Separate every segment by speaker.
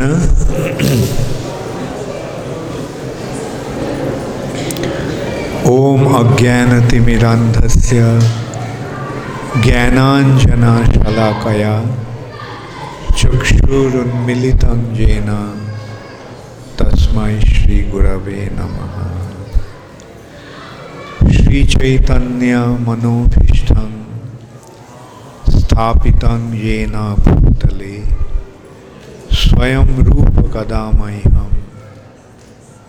Speaker 1: Krishna. ॐ अज्ञानतिमिरान्धस्य ज्ञानाञ्जनशलाकया चक्षुरुन्मिलितं येन तस्मै श्रीगुरवे नमः श्रीचैतन्यमनोभीष्टं स्थापितं येन भूतले स्वयं रूपकदा मह्यं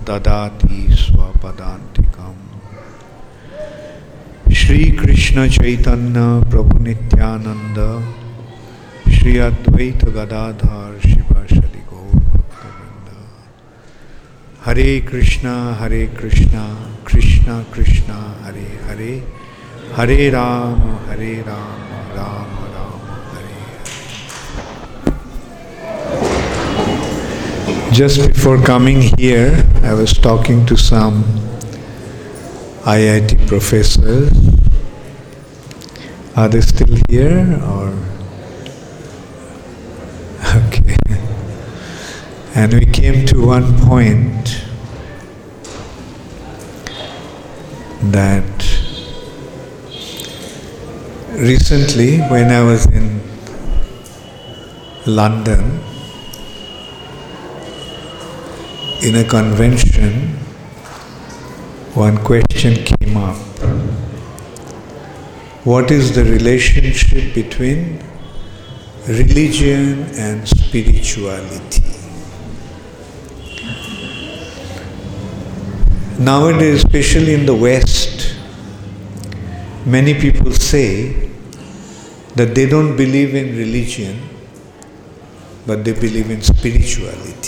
Speaker 1: ददाति स्वपदान्तिकम् श्री कृष्ण चैतन्य प्रभु नित्यानंद श्री अद्वैत गदाधर शिवाशरि गौर हरे कृष्णा हरे कृष्णा कृष्णा कृष्णा हरे हरे हरे राम हरे Ram Ram Just before coming here, I was talking to some IIT professors. Are they still here or? Okay. And we came to one point that recently, when I was in London in a convention, one question came up. What is the relationship between religion and spirituality? Nowadays, especially in the West, many people say that they don't believe in religion, but they believe in spirituality.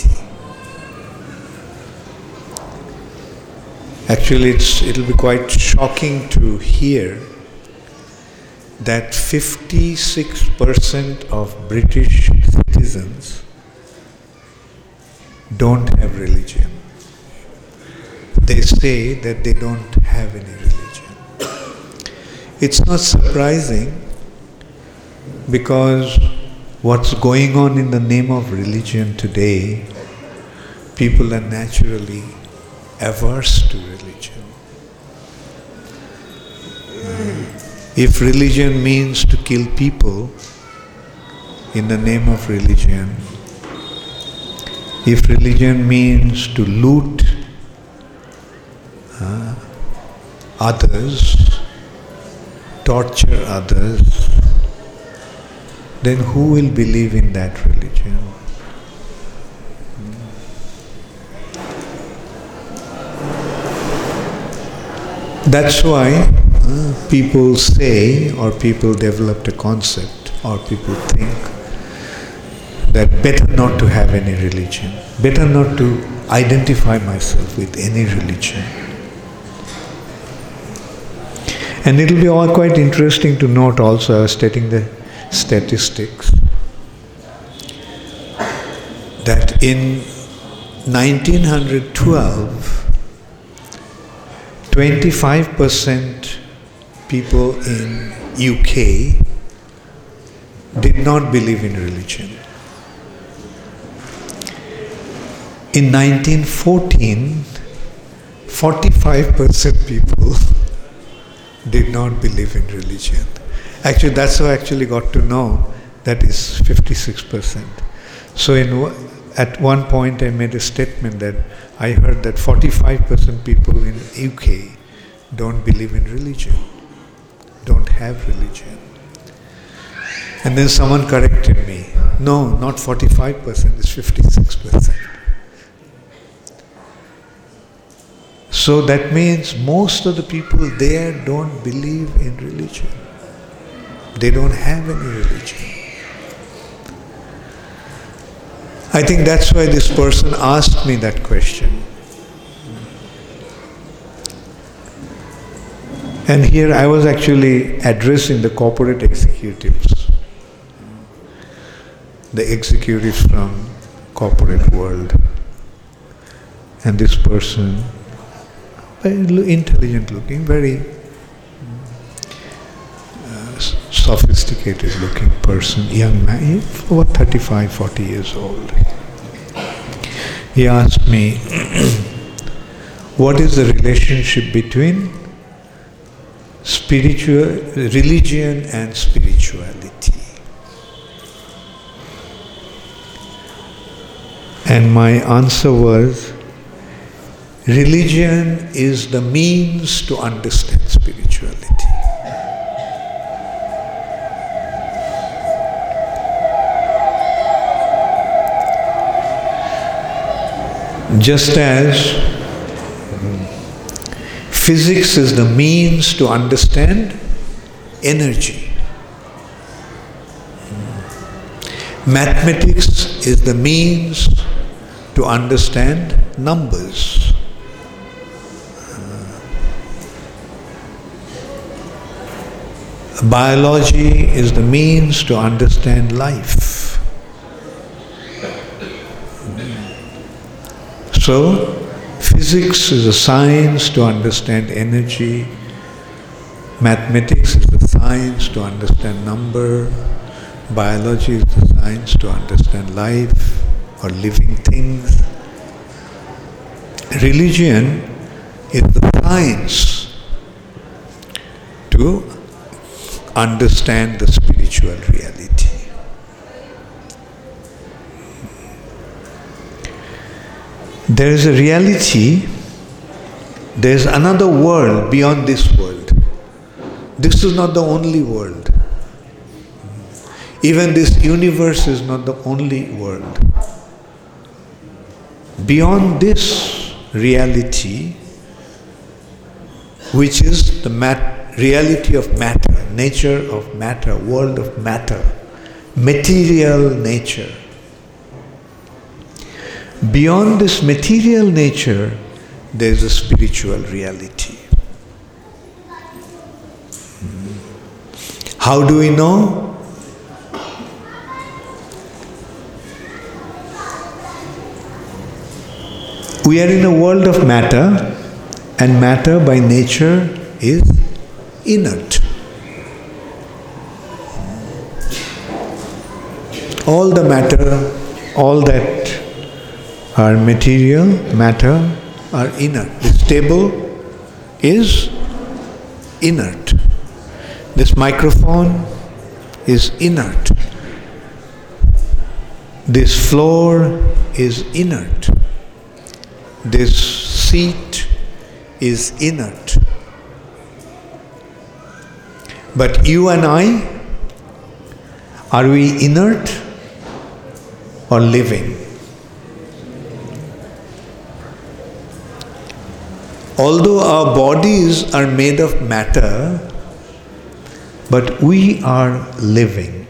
Speaker 1: Actually, it's, it'll be quite shocking to hear that 56% of British citizens don't have religion. They say that they don't have any religion. It's not surprising because what's going on in the name of religion today, people are naturally averse to religion. If religion means to kill people in the name of religion, if religion means to loot uh, others, torture others, then who will believe in that religion? That's why uh, people say, or people developed a concept, or people think that better not to have any religion, better not to identify myself with any religion. And it'll be all quite interesting to note also, I was stating the statistics, that in 1912, 25% people in UK did not believe in religion. In 1914, 45% people did not believe in religion. Actually, that's how I actually got to know that is 56%. So in at one point I made a statement that I heard that 45% people in UK don't believe in religion, don't have religion. And then someone corrected me. No, not 45%, it's 56%. So that means most of the people there don't believe in religion. They don't have any religion. I think that's why this person asked me that question. And here I was actually addressing the corporate executives, the executives from corporate world. And this person, very intelligent looking, very uh, sophisticated looking person, young man, about 35, 40 years old. he asked me, What is the relationship between spiritual religion and spirituality? And my answer was religion is the means to understand spirituality. Just as physics is the means to understand energy, mathematics is the means to understand numbers. Biology is the means to understand life. So, physics is a science to understand energy, mathematics is the science to understand number, biology is the science to understand life or living things. Religion is the science to understand the spiritual reality. There is a reality, there is another world beyond this world. This is not the only world. Even this universe is not the only world. Beyond this reality, which is the mat- reality of matter, nature of matter, world of matter, material nature Beyond this material nature, there is a spiritual reality. Hmm. How do we know? We are in a world of matter, and matter by nature is inert. All the matter, all that our material, matter are inert. This table is inert. This microphone is inert. This floor is inert. This seat is inert. But you and I, are we inert or living? Although our bodies are made of matter, but we are living.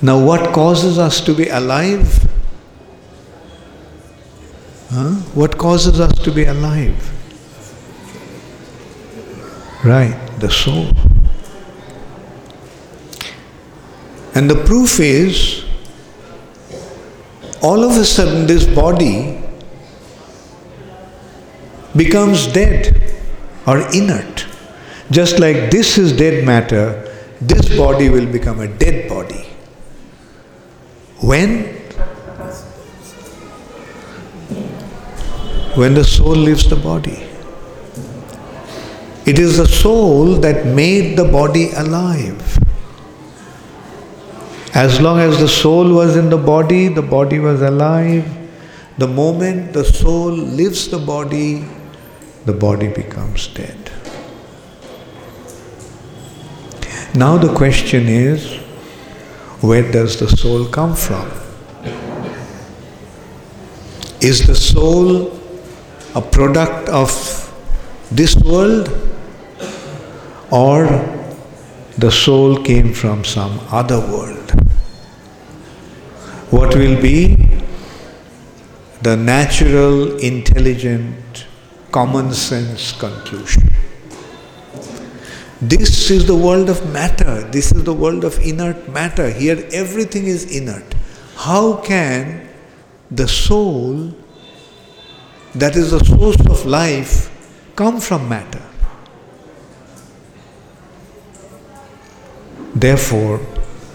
Speaker 1: Now, what causes us to be alive? Huh? What causes us to be alive? Right, the soul. And the proof is, all of a sudden, this body becomes dead or inert. Just like this is dead matter, this body will become a dead body. When? When the soul leaves the body. It is the soul that made the body alive. As long as the soul was in the body, the body was alive. The moment the soul leaves the body, the body becomes dead. Now the question is where does the soul come from? Is the soul a product of this world or the soul came from some other world? What will be the natural, intelligent, common sense conclusion. This is the world of matter. This is the world of inert matter. Here everything is inert. How can the soul, that is the source of life, come from matter? Therefore,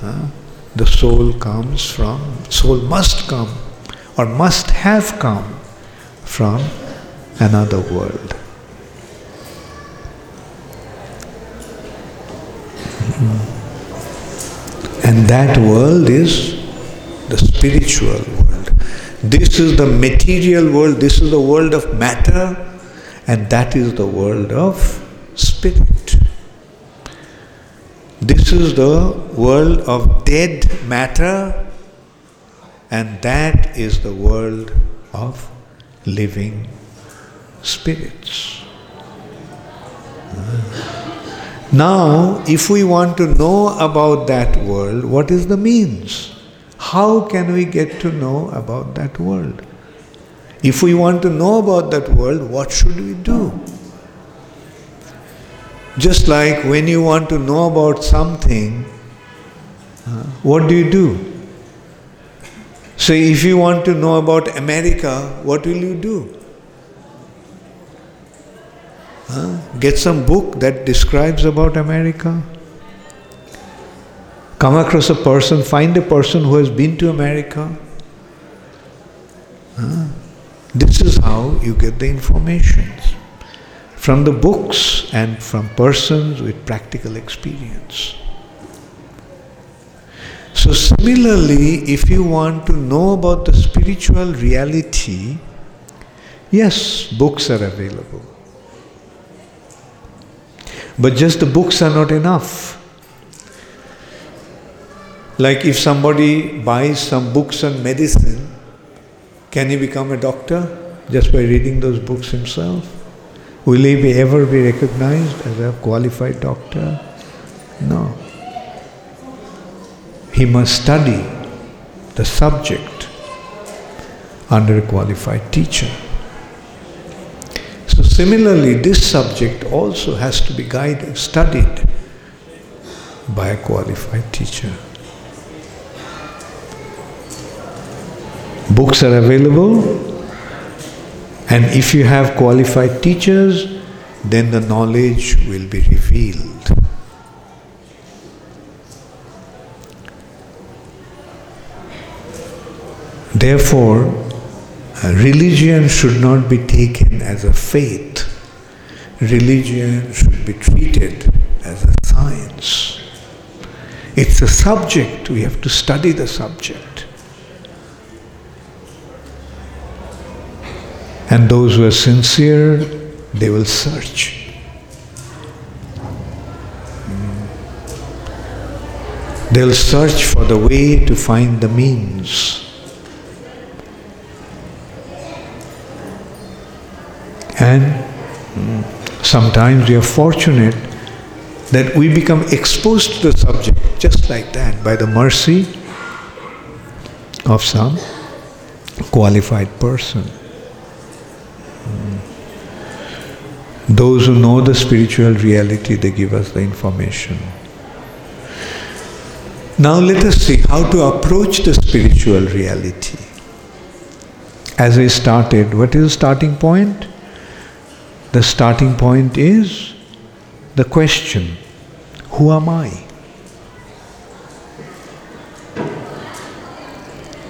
Speaker 1: uh, the soul comes from, soul must come or must have come from another world. Hmm. And that world is the spiritual world. This is the material world, this is the world of matter, and that is the world of spirit. This is the world of dead matter, and that is the world of living spirits. Now, if we want to know about that world, what is the means? How can we get to know about that world? If we want to know about that world, what should we do? Just like when you want to know about something, uh, what do you do? Say, if you want to know about America, what will you do? Get some book that describes about America. Come across a person, find a person who has been to America. This is how you get the information from the books and from persons with practical experience. So, similarly, if you want to know about the spiritual reality, yes, books are available. But just the books are not enough. Like if somebody buys some books on medicine, can he become a doctor just by reading those books himself? Will he ever be recognized as a qualified doctor? No. He must study the subject under a qualified teacher. Similarly, this subject also has to be guided, studied by a qualified teacher. Books are available, and if you have qualified teachers, then the knowledge will be revealed. Therefore, religion should not be taken as a faith. Religion should be treated as a science. It's a subject, we have to study the subject. And those who are sincere, they will search. They'll search for the way to find the means. And sometimes we are fortunate that we become exposed to the subject just like that by the mercy of some qualified person. Hmm. Those who know the spiritual reality, they give us the information. Now let us see how to approach the spiritual reality. As I started, what is the starting point? The starting point is the question Who am I?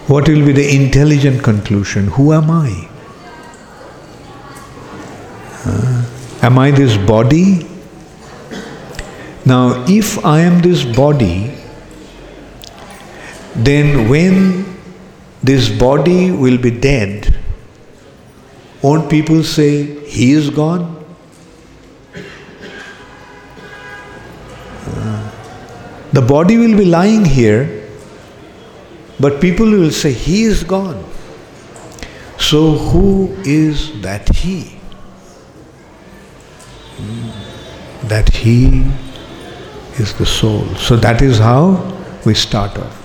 Speaker 1: What will be the intelligent conclusion? Who am I? Uh, am I this body? Now, if I am this body, then when this body will be dead, won't people say, He is gone? The body will be lying here, but people will say, He is gone. So, who is that He? Hmm. That He is the soul. So, that is how we start off.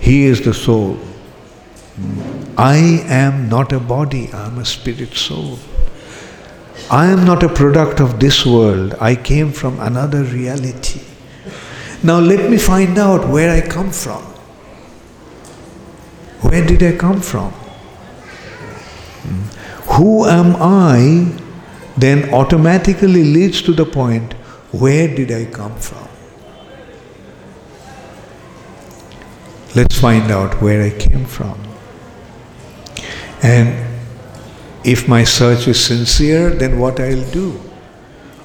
Speaker 1: He is the soul. Hmm. I am not a body, I am a spirit soul. I am not a product of this world, I came from another reality. Now let me find out where I come from. Where did I come from? Hmm. Who am I then automatically leads to the point where did I come from? Let's find out where I came from. And if my search is sincere, then what I'll do?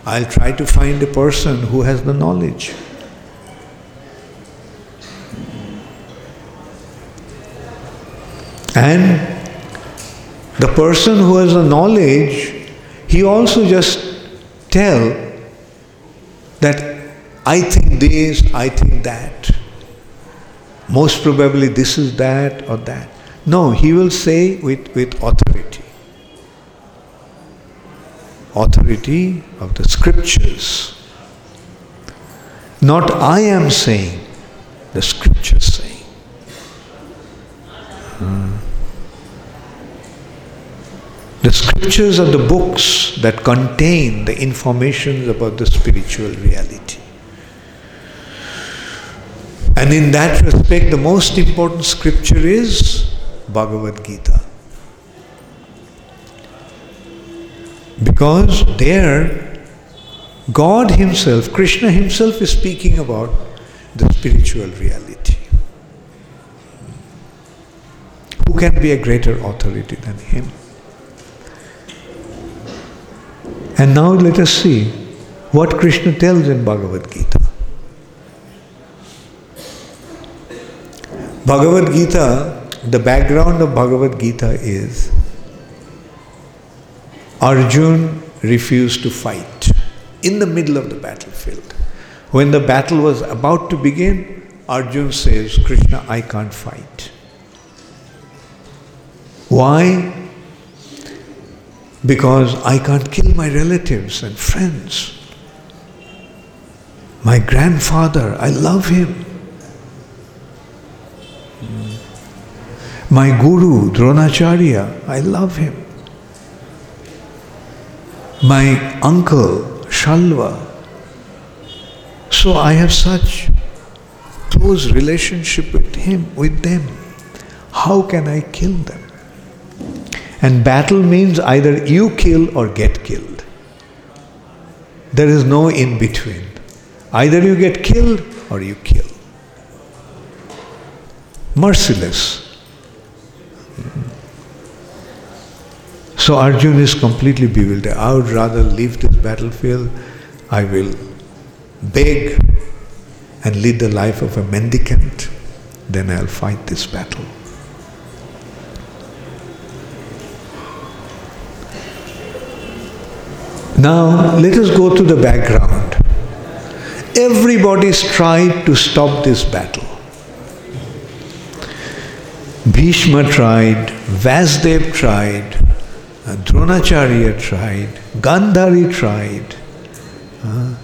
Speaker 1: I'll try to find a person who has the knowledge. And the person who has the knowledge, he also just tell that I think this, I think that. Most probably this is that or that. No, he will say with, with authority. Authority of the scriptures. Not I am saying, the scriptures saying. Hmm. The scriptures are the books that contain the information about the spiritual reality. And in that respect, the most important scripture is Bhagavad Gita. Because there, God Himself, Krishna Himself is speaking about the spiritual reality. Who can be a greater authority than Him? And now let us see what Krishna tells in Bhagavad Gita. Bhagavad Gita, the background of Bhagavad Gita is Arjun refused to fight in the middle of the battlefield. When the battle was about to begin, Arjun says, Krishna, I can't fight. Why? Because I can't kill my relatives and friends. My grandfather, I love him. My guru, Dronacharya, I love him. My uncle, Shalya. So I have such close relationship with him, with them. How can I kill them? And battle means either you kill or get killed. There is no in between. Either you get killed or you kill. Merciless. So Arjun is completely bewildered. I would rather leave this battlefield. I will beg and lead the life of a mendicant. Then I'll fight this battle. Now, let us go to the background. Everybody's tried to stop this battle. Bhishma tried, Vyasadev tried, Dronacharya tried, Gandhari tried, uh,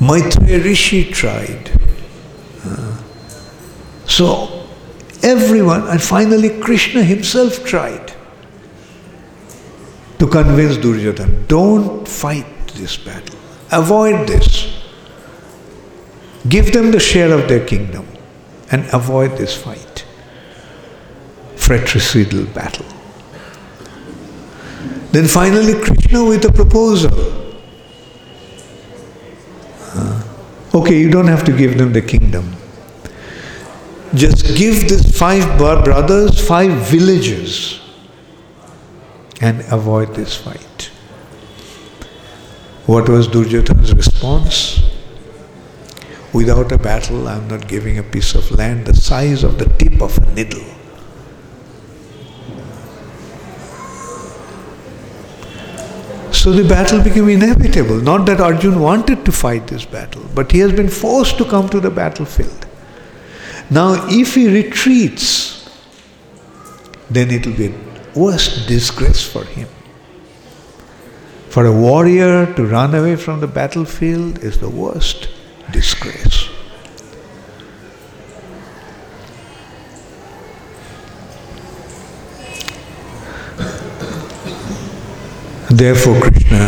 Speaker 1: Maitreya Rishi tried. Uh, so, everyone, and finally Krishna himself tried to convince Duryodhana, don't fight this battle. Avoid this. Give them the share of their kingdom and avoid this fight. Fratricidal battle. Then finally, Krishna with a proposal. Okay, you don't have to give them the kingdom. Just give these five brothers five villages and avoid this fight. What was Duryodhana's response? Without a battle, I am not giving a piece of land the size of the tip of a needle. So the battle became inevitable. Not that Arjun wanted to fight this battle, but he has been forced to come to the battlefield. Now, if he retreats, then it will be worst disgrace for him. For a warrior to run away from the battlefield is the worst disgrace. Therefore, Krishna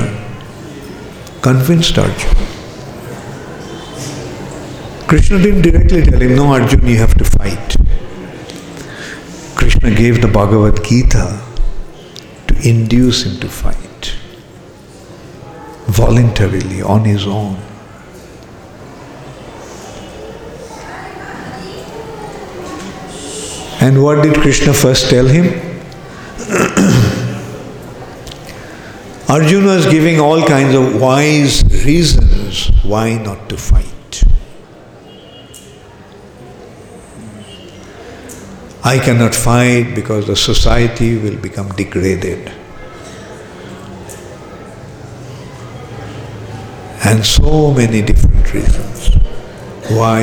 Speaker 1: convinced Arjuna. Krishna didn't directly tell him, No, Arjuna, you have to fight. Krishna gave the Bhagavad Gita to induce him to fight voluntarily on his own. And what did Krishna first tell him? Arjuna is giving all kinds of wise reasons why not to fight. I cannot fight because the society will become degraded. And so many different reasons why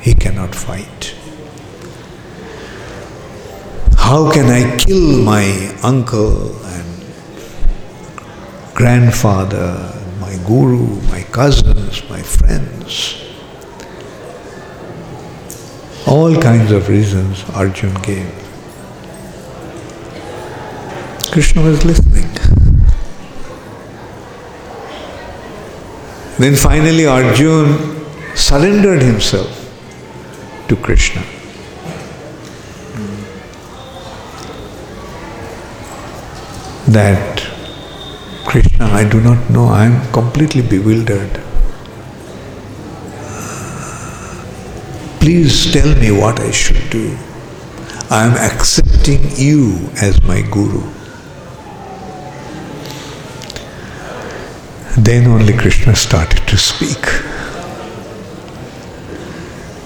Speaker 1: he cannot fight. How can I kill my uncle grandfather, my guru, my cousins, my friends? All kinds of reasons Arjun gave. Krishna was listening. Then finally Arjun surrendered himself to Krishna. That Krishna, I do not know, I am completely bewildered. Please tell me what I should do. I am accepting you as my guru. Then only Krishna started to speak.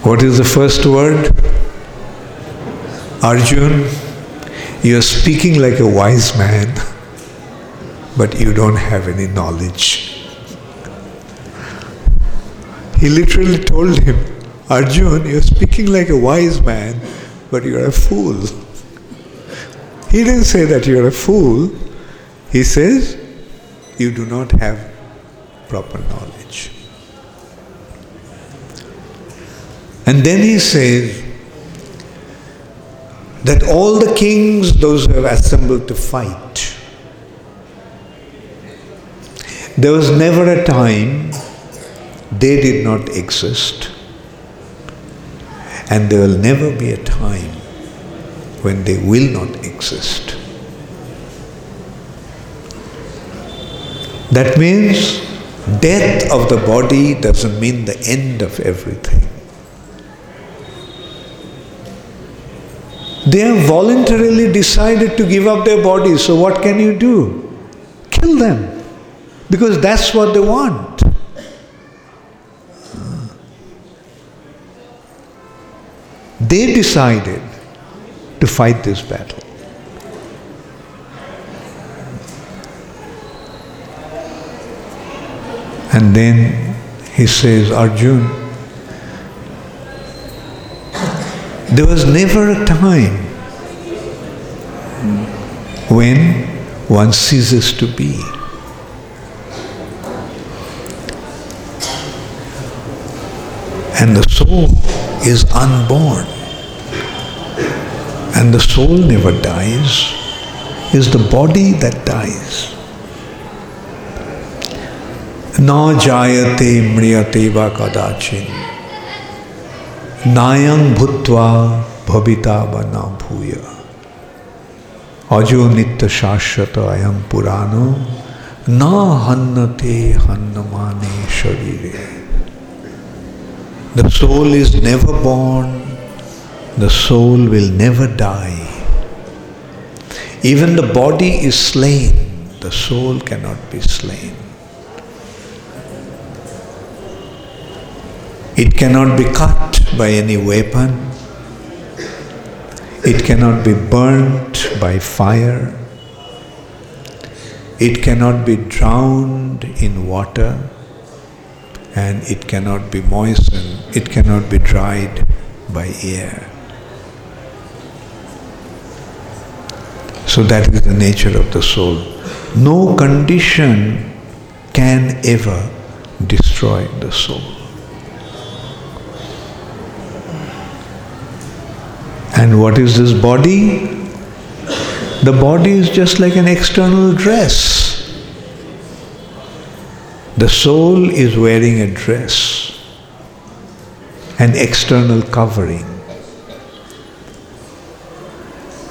Speaker 1: What is the first word? Arjun, you are speaking like a wise man, but you don't have any knowledge. He literally told him, Arjun, you're speaking like a wise man, but you're a fool. He didn't say that you're a fool. He says, you do not have proper knowledge. And then he says that all the kings, those who have assembled to fight, there was never a time they did not exist, and there will never be a time when they will not exist. That means Death of the body doesn't mean the end of everything. They have voluntarily decided to give up their bodies, so what can you do? Kill them. Because that's what they want. They decided to fight this battle. And then he says, Arjun, there was never a time when one ceases to be. And the soul is unborn. And the soul never dies. Is the body that dies. जायते म्रियते वा कदाचिन नायं भूत्वा भविता व न भूय अजो नित्य शाश्वत अयम पुराणो न हन्नते हन्नमाने शरीरे The soul is never born, the soul will never die. Even the body is slain, the soul cannot be slain. It cannot be cut by any weapon. It cannot be burnt by fire. It cannot be drowned in water. And it cannot be moistened. It cannot be dried by air. So that is the nature of the soul. No condition can ever destroy the soul. And what is this body? The body is just like an external dress. The soul is wearing a dress, an external covering.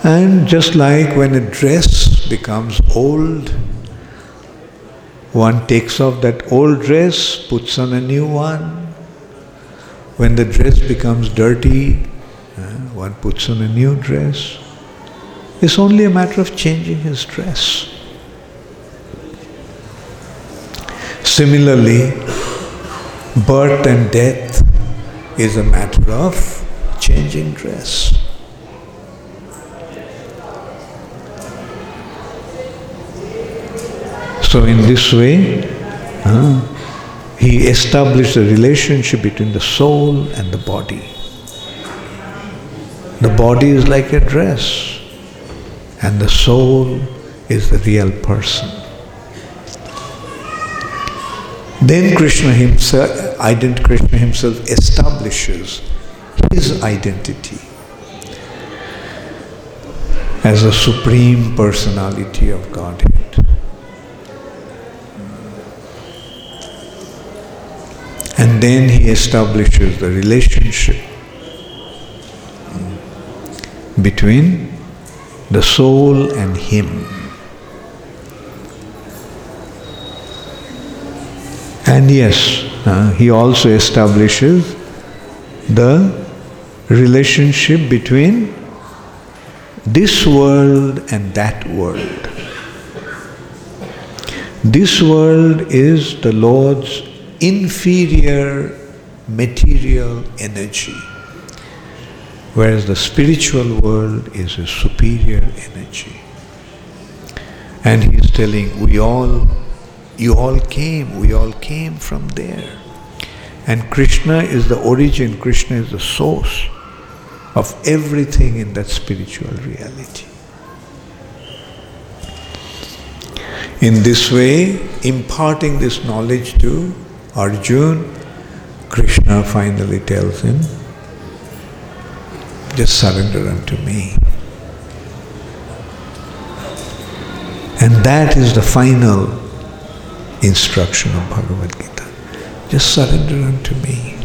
Speaker 1: And just like when a dress becomes old, one takes off that old dress, puts on a new one. When the dress becomes dirty, uh, one puts on a new dress. It's only a matter of changing his dress. Similarly, birth and death is a matter of changing dress. So, in this way, uh, he established a relationship between the soul and the body. The body is like a dress, and the soul is the real person. Then Krishna himself, Krishna himself establishes his identity as a supreme personality of Godhead. And then he establishes the relationship between the soul and him. And yes, uh, he also establishes the relationship between this world and that world. This world is the Lord's inferior material energy, whereas the spiritual world is a superior energy. And he's telling, we all, you all came, we all came from there. And Krishna is the origin, Krishna is the source of everything in that spiritual reality. In this way, imparting this knowledge to Arjun, Krishna finally tells him, just surrender unto me. And that is the final instruction of Bhagavad Gita. Just surrender unto me.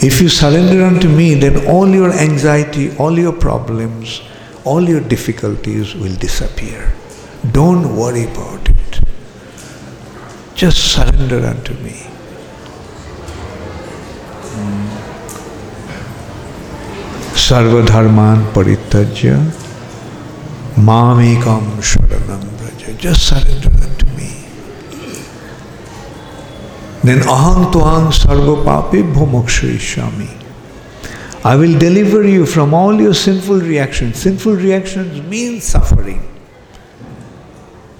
Speaker 1: If you surrender unto me, then all your anxiety, all your problems, all your difficulties will disappear. Don't worry about it. Just surrender unto me. Sarvadharman parityajya mamekam sharanam braja. Just surrender unto me. Then aham tuang sarva papi bhumokshayishami. I will deliver you from all your sinful reactions. Sinful reactions mean suffering.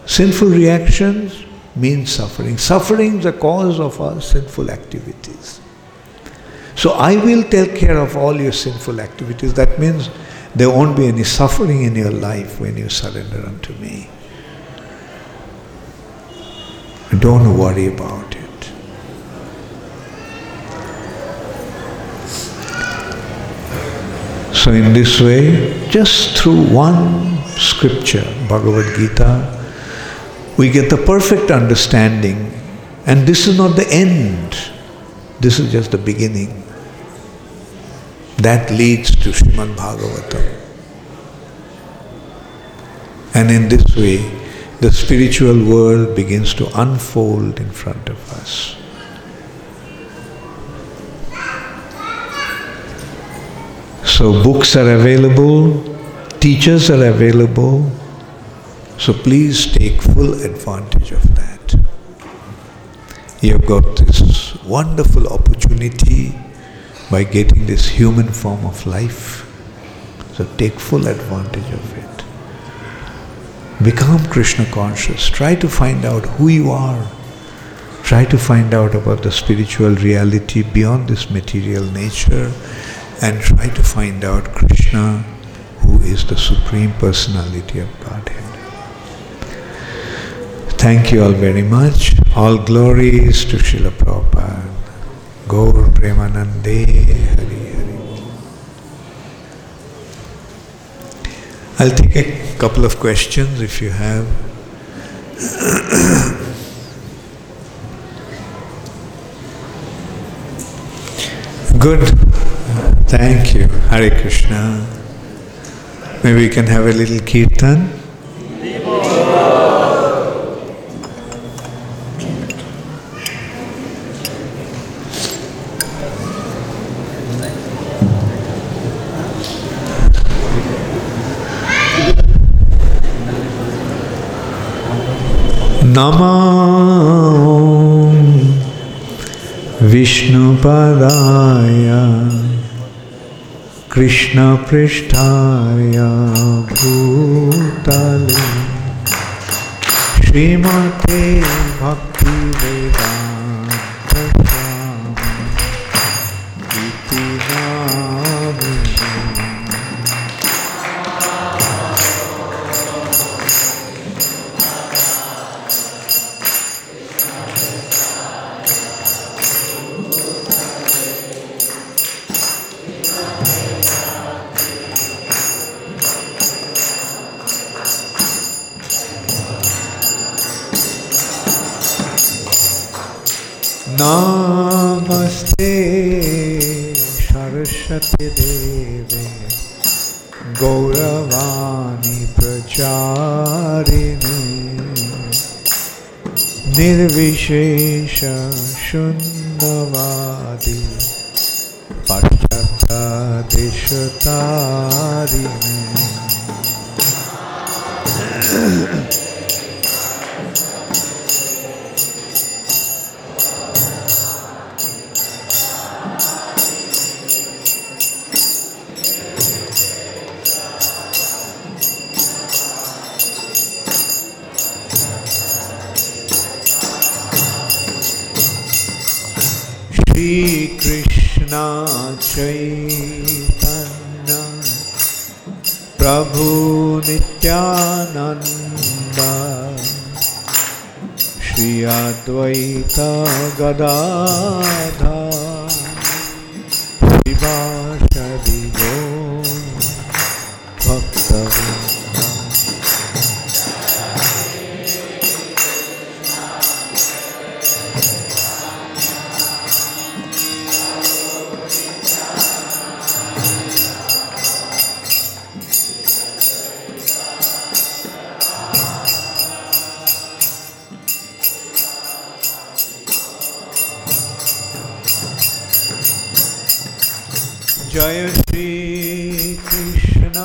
Speaker 1: Sinful reactions mean suffering. Suffering is the cause of our sinful activities. So I will take care of all your sinful activities. That means there won't be any suffering in your life when you surrender unto me. Don't worry about it. So, in this way, just through one scripture, Bhagavad Gita, we get the perfect understanding. And this is not the end, this is just the beginning. That leads to Srimad Bhagavatam. And in this way, the spiritual world begins to unfold in front of us. So, books are available, teachers are available. So, please take full advantage of that. You have got this wonderful opportunity by getting this human form of life. So, take full advantage of it. Become Krishna conscious. Try to find out who you are. Try to find out about the spiritual reality beyond this material nature and try to find out Krishna, who is the Supreme Personality of Godhead. Thank you all very much. All glories to Srila Prabhupada. Gaur Premanande Hari Hari. I'll take a couple of questions if you have. Good. Thank you. Hare Krishna. Maybe we can have a little kirtan. Namah, Vishnu Padaya कृष्णपृष्ठाय भूतले श्रीमते भक्तिवेदान्त गौरवाणी प्रचारिणे। निर्विशेष शून्यवादी पाश्चात्यदेशतारिणे नित्यानन्द। श्री अद्वैत गदाधा शिवासदि गौर জয় শ্রী কৃষ্ণ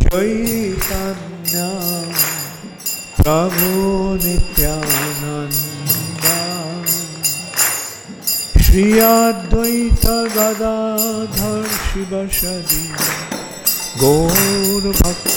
Speaker 1: চৈতন্য প্রভু নিত্যানন্দ। শ্রী অদ্বৈত গদাধর শিবসদী গৌর ভক্ত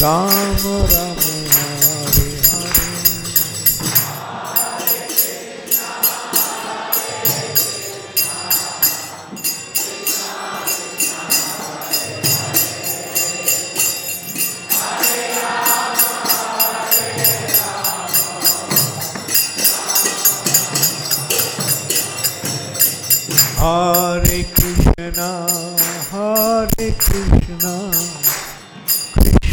Speaker 1: Rama Rama, Hare Hare. Hare Krishna, Hare Krishna,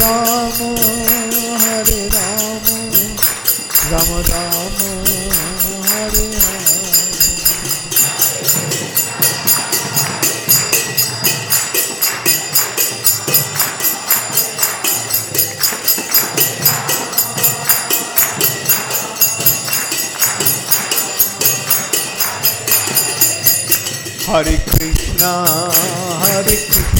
Speaker 1: Hare Rama, Hare Rama, Rama Rama, Hare Hare. Hare Krishna, Hare Krishna, Krishna Krishna,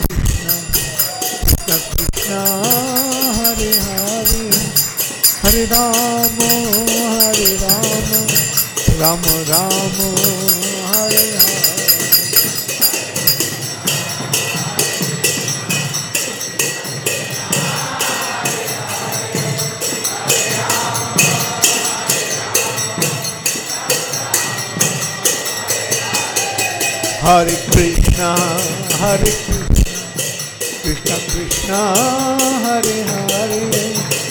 Speaker 1: Rama, Hare Rama, Rama Rama, Hare Hare. Hare Krishna, Hare Krishna, Krishna Krishna, Hare Hare,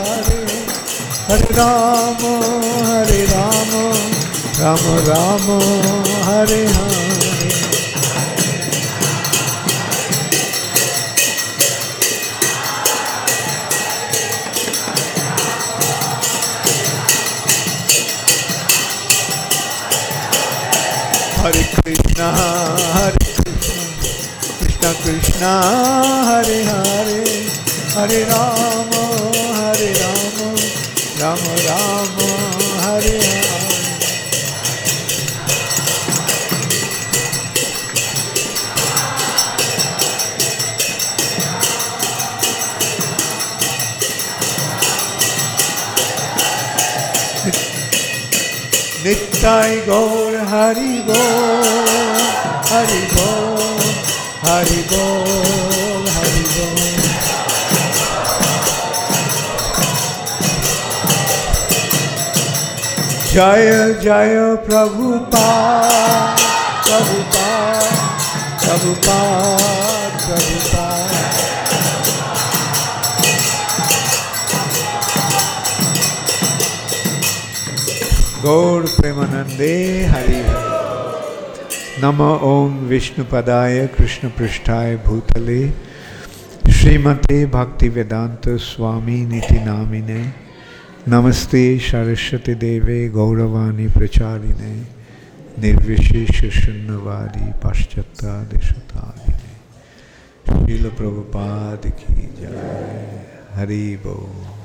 Speaker 1: Hare Rama, Hare Rama, Rama Rama, Hare Hare. Hare Krishna, Hare Krishna, Krishna Krishna, Hare Hare, Hare Rama, Rama Rama, Hare Hare. Nittai Gaur Hari Bol, Hari Bol, जय जय प्रभु प्रभु प्रभु प्रभु गौर प्रेमानंदे, हरि नम ओम विष्णुपदाय कृष्णपृष्ठाय भूतले। श्रीमते भक्तिवेदान्त स्वामी नीति नामिने। नमस्ते सरस्वती देवे गौरवाणी प्रचारिणे निर्विशेष शून्यवादी पाश्चात्यादिशतादिने। शील प्रभुपाद की जय। हरि बोल।